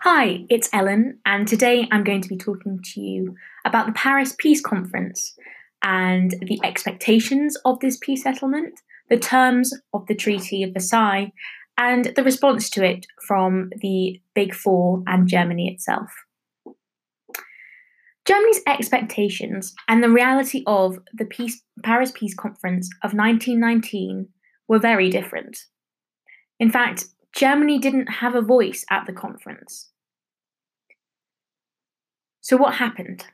Hi, it's Ellen, and today I'm going to be talking to you about the Paris Peace Conference and the expectations of this peace settlement, the terms of the Treaty of Versailles, and the response to it from the Big Four and Germany itself. Germany's expectations and the reality of the peace, Paris Peace Conference of 1919 were very different. In fact, Germany didn't have a voice at the conference. So, what happened?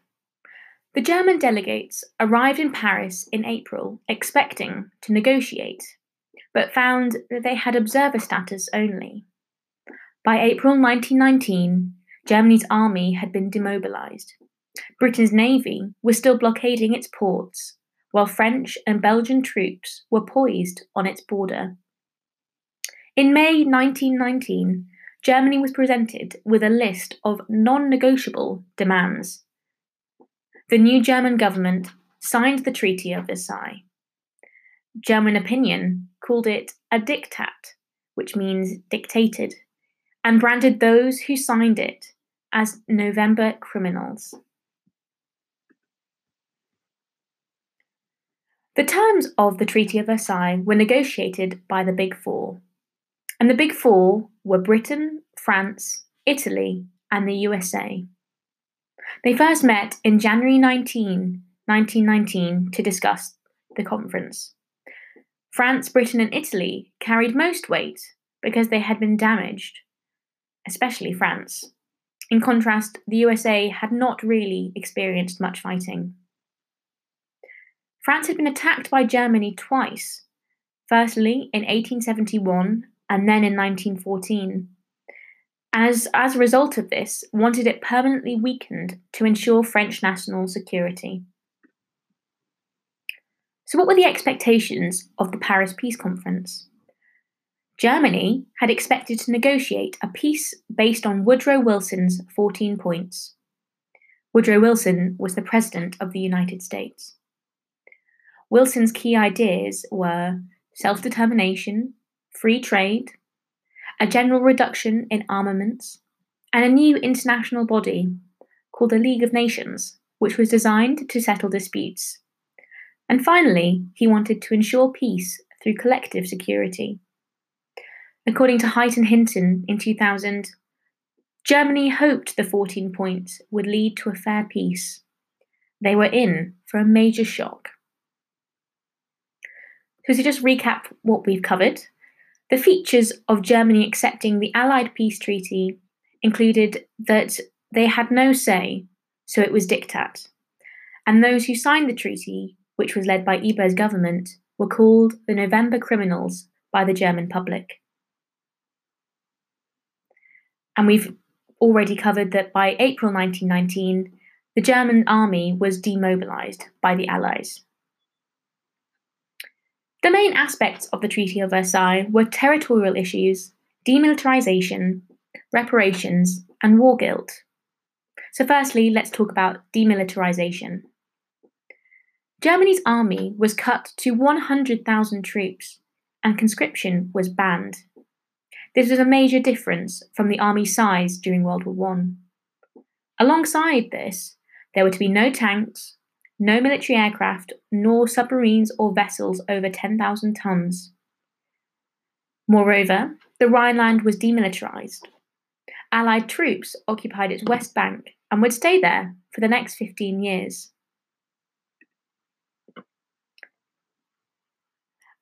The German delegates arrived in Paris in April expecting to negotiate, but found that they had observer status only. By April 1919, Germany's army had been demobilized. Britain's navy was still blockading its ports, while French and Belgian troops were poised on its border. In May 1919, Germany was presented with a list of non negotiable demands. The new German government signed the Treaty of Versailles. German opinion called it a diktat, which means dictated, and branded those who signed it as November criminals. The terms of the Treaty of Versailles were negotiated by the Big Four and the Big Four were Britain, France, Italy, and the USA. They first met in January 19, 1919 to discuss the conference. France, Britain, and Italy carried most weight because they had been damaged, especially France. In contrast, the USA had not really experienced much fighting. France had been attacked by Germany twice, firstly in 1871 and then in 1914. As, as a result of this, wanted it permanently weakened to ensure French national security. So, what were the expectations of the Paris Peace Conference? Germany had expected to negotiate a peace based on Woodrow Wilson's 14 points. Woodrow Wilson was the President of the United States. Wilson's key ideas were self determination, free trade, a general reduction in armaments, and a new international body called the League of Nations, which was designed to settle disputes. And finally, he wanted to ensure peace through collective security. According to Hite Hinton in 2000, Germany hoped the 14 points would lead to a fair peace. They were in for a major shock. So, to just recap what we've covered, the features of Germany accepting the Allied peace treaty included that they had no say, so it was diktat, and those who signed the treaty, which was led by Ebert's government, were called the November criminals by the German public. And we've already covered that by April 1919, the German army was demobilized by the Allies. The main aspects of the Treaty of Versailles were territorial issues, demilitarization, reparations, and war guilt. So, firstly, let's talk about demilitarization. Germany's army was cut to 100,000 troops, and conscription was banned. This was a major difference from the army size during World War I. Alongside this, there were to be no tanks, no military aircraft, nor submarines or vessels over 10,000 tons. Moreover, the Rhineland was demilitarized. Allied troops occupied its west bank and would stay there for the next 15 years.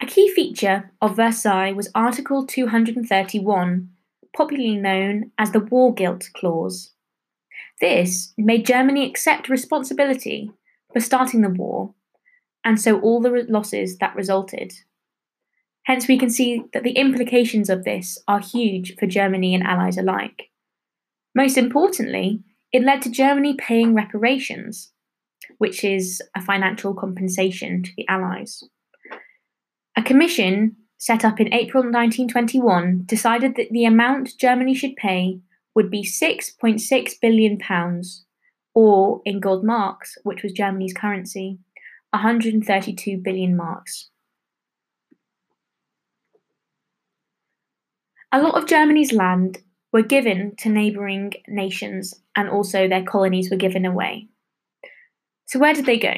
A key feature of Versailles was Article 231, popularly known as the War Guilt Clause. This made Germany accept responsibility for starting the war, and so all the losses that resulted. Hence, we can see that the implications of this are huge for Germany and allies alike. Most importantly, it led to Germany paying reparations, which is a financial compensation to the allies. A commission set up in April 1921 decided that the amount Germany should pay would be 6.6 billion pounds, or in gold marks, which was Germany's currency, 132 billion marks. A lot of Germany's land were given to neighbouring nations and also their colonies were given away. So, where did they go?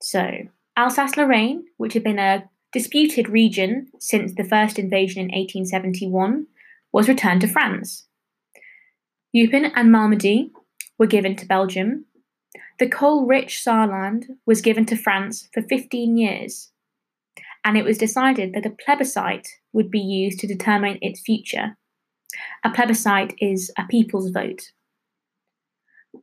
So, Alsace Lorraine, which had been a disputed region since the first invasion in 1871, was returned to France. Eupen and Malmedy were given to Belgium. The coal rich Saarland was given to France for 15 years, and it was decided that a plebiscite would be used to determine its future. A plebiscite is a people's vote.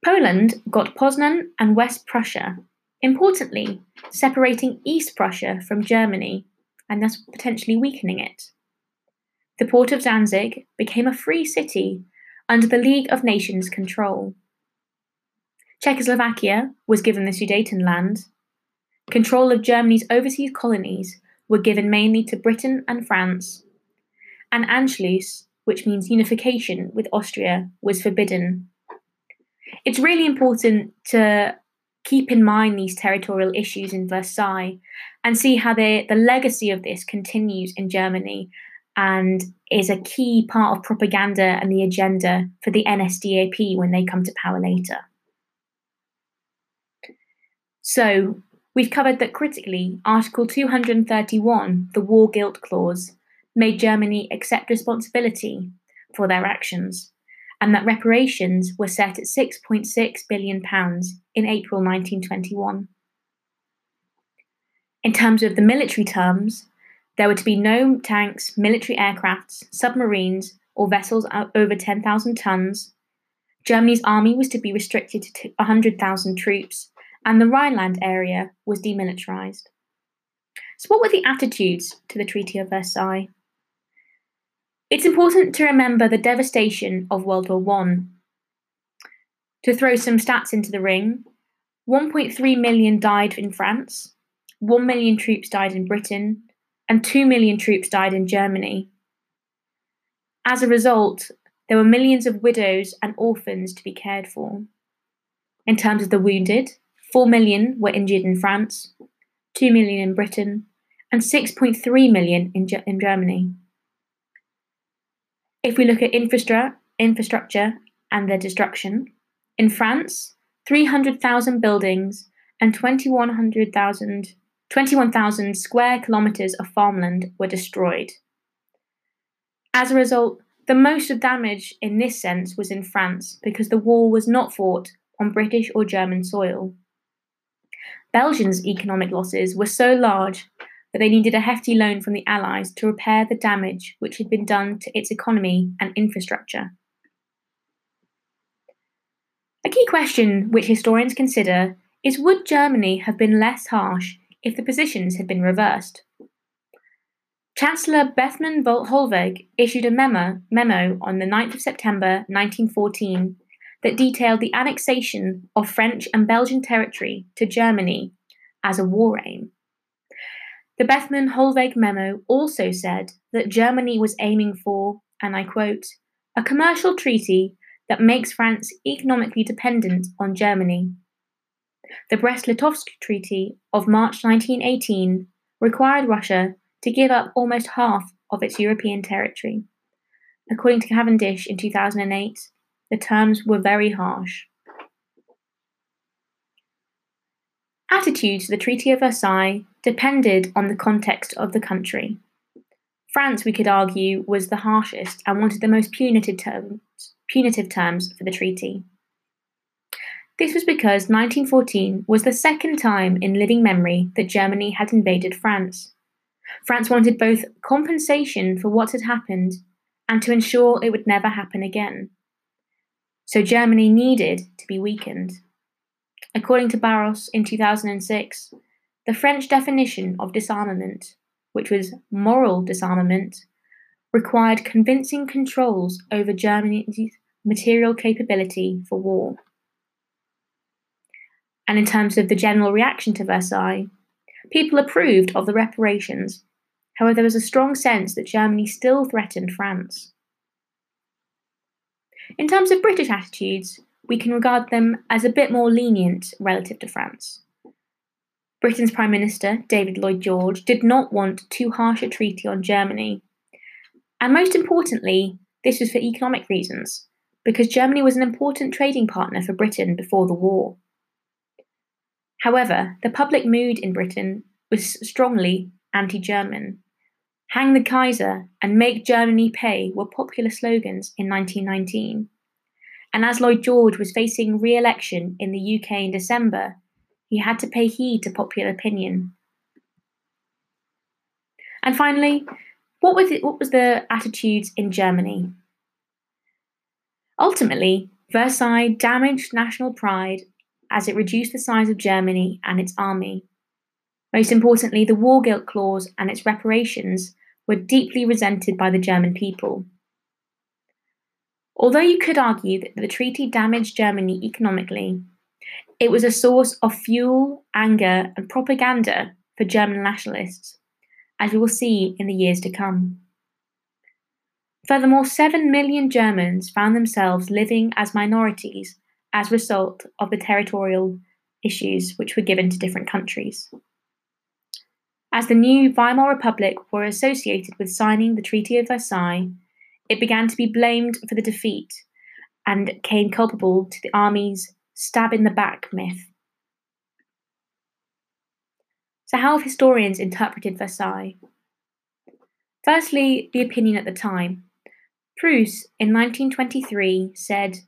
Poland got Poznan and West Prussia, importantly, separating East Prussia from Germany and thus potentially weakening it. The port of Danzig became a free city under the League of Nations control. Czechoslovakia was given the Sudetenland. Control of Germany's overseas colonies were given mainly to Britain and France, and Anschluss, which means unification with Austria, was forbidden. It's really important to keep in mind these territorial issues in Versailles and see how they, the legacy of this continues in Germany and is a key part of propaganda and the agenda for the NSDAP when they come to power later. So, we've covered that critically, Article 231, the War Guilt Clause, made Germany accept responsibility for their actions, and that reparations were set at £6.6 billion in April 1921. In terms of the military terms, there were to be no tanks, military aircrafts, submarines, or vessels over 10,000 tons. Germany's army was to be restricted to 100,000 troops, and the Rhineland area was demilitarized. So, what were the attitudes to the Treaty of Versailles? It's important to remember the devastation of World War I. To throw some stats into the ring, 1.3 million died in France, 1 million troops died in Britain, and 2 million troops died in Germany. As a result, there were millions of widows and orphans to be cared for. In terms of the wounded, 4 million were injured in France, 2 million in Britain, and 6.3 million in, Ge- in Germany. If we look at infrastructure, infrastructure and their destruction, in France, 300,000 buildings and 21,000 21, square kilometres of farmland were destroyed. As a result, the most of damage in this sense was in France because the war was not fought on British or German soil. Belgium's economic losses were so large that they needed a hefty loan from the Allies to repair the damage which had been done to its economy and infrastructure. A key question which historians consider is would Germany have been less harsh if the positions had been reversed? Chancellor Bethmann Hollweg issued a memo, memo on the 9th of September 1914 that detailed the annexation of French and Belgian territory to Germany as a war aim. The Bethmann Hollweg memo also said that Germany was aiming for, and I quote, a commercial treaty that makes France economically dependent on Germany. The Brest Litovsk Treaty of March 1918 required Russia to give up almost half of its European territory. According to Cavendish in 2008, the terms were very harsh. Attitude to the Treaty of Versailles depended on the context of the country. France, we could argue, was the harshest and wanted the most punitive terms, punitive terms for the treaty. This was because 1914 was the second time in living memory that Germany had invaded France. France wanted both compensation for what had happened and to ensure it would never happen again. So Germany needed to be weakened. According to Barros in 2006, the French definition of disarmament, which was moral disarmament, required convincing controls over Germany's material capability for war. And in terms of the general reaction to Versailles, people approved of the reparations. However, there was a strong sense that Germany still threatened France. In terms of British attitudes, we can regard them as a bit more lenient relative to France. Britain's Prime Minister, David Lloyd George, did not want too harsh a treaty on Germany. And most importantly, this was for economic reasons, because Germany was an important trading partner for Britain before the war. However, the public mood in Britain was strongly anti German. Hang the Kaiser and Make Germany Pay were popular slogans in 1919. And as Lloyd George was facing re election in the UK in December, he had to pay heed to popular opinion. And finally, what was, it, what was the attitudes in Germany? Ultimately, Versailles damaged national pride as it reduced the size of Germany and its army. Most importantly, the War Guilt Clause and its reparations were deeply resented by the German people. Although you could argue that the treaty damaged Germany economically, it was a source of fuel, anger, and propaganda for German nationalists, as we will see in the years to come. Furthermore, 7 million Germans found themselves living as minorities as a result of the territorial issues which were given to different countries. As the new Weimar Republic were associated with signing the Treaty of Versailles, it began to be blamed for the defeat and came culpable to the army's stab in the back myth. So, how have historians interpreted Versailles? Firstly, the opinion at the time. Preuss, in 1923, said,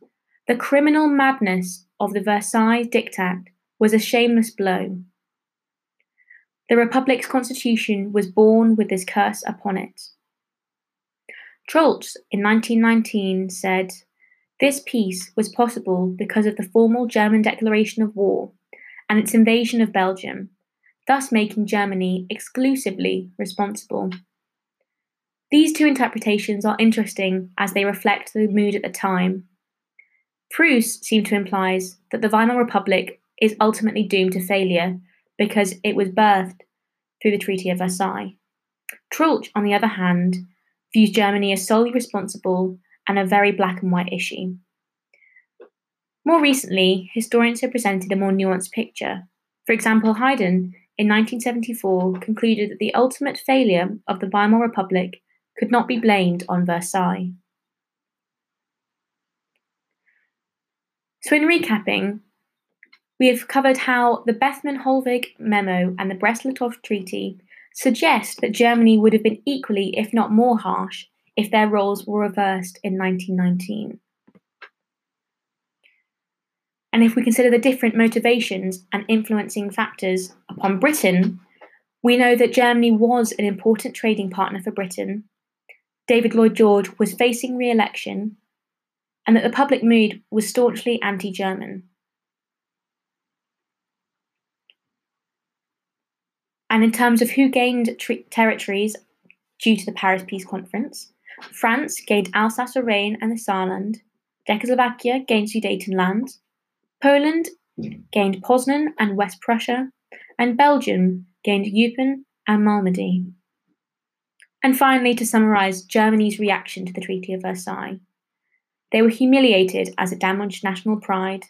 The criminal madness of the Versailles Diktat was a shameless blow. The Republic's constitution was born with this curse upon it. Troeltsch, in 1919, said, This peace was possible because of the formal German declaration of war and its invasion of Belgium, thus making Germany exclusively responsible. These two interpretations are interesting as they reflect the mood at the time. Preuss seemed to imply that the Weimar Republic is ultimately doomed to failure because it was birthed through the Treaty of Versailles. Troeltsch, on the other hand, views Germany as solely responsible and a very black and white issue. More recently, historians have presented a more nuanced picture. For example, Hiden, in 1974, concluded that the ultimate failure of the Weimar Republic could not be blamed on Versailles. So, in recapping, we have covered how the Bethmann-Hollweg memo and the Brest-Litovsk Treaty suggest that Germany would have been equally, if not more harsh, if their roles were reversed in 1919. And if we consider the different motivations and influencing factors upon Britain, we know that Germany was an important trading partner for Britain David Lloyd George was facing re election and that the public mood was staunchly anti German. And in terms of who gained territories due to the Paris Peace Conference, France gained Alsace Lorraine and the Saarland, Czechoslovakia gained Sudetenland, Poland gained Poznan and West Prussia, and Belgium gained Eupen and Malmedy. And finally, to summarise Germany's reaction to the Treaty of Versailles. They were humiliated as it damaged national pride.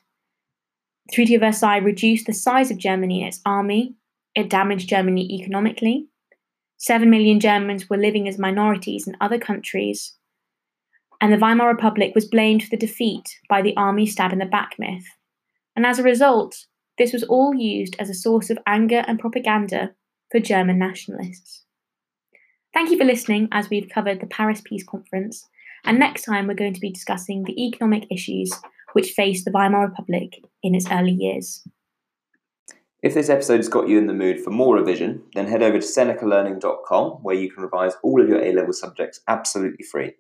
The Treaty of Versailles reduced the size of Germany and its army. It damaged Germany economically. Seven million Germans were living as minorities in other countries. And the Weimar Republic was blamed for the defeat by the army stab in the back myth. And as a result, this was all used as a source of anger and propaganda for German nationalists. Thank you for listening as we've covered the Paris Peace Conference, and next time we're going to be discussing the economic issues which faced the Weimar Republic in its early years. If this episode has got you in the mood for more revision, then head over to senecalearning.com where you can revise all of your A level subjects absolutely free.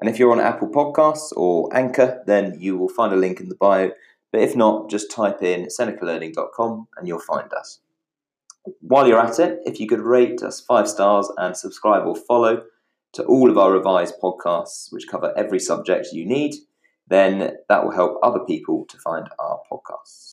And if you're on Apple Podcasts or Anchor, then you will find a link in the bio. But if not, just type in senecalearning.com and you'll find us. While you're at it, if you could rate us five stars and subscribe or follow to all of our revised podcasts, which cover every subject you need, then that will help other people to find our podcasts.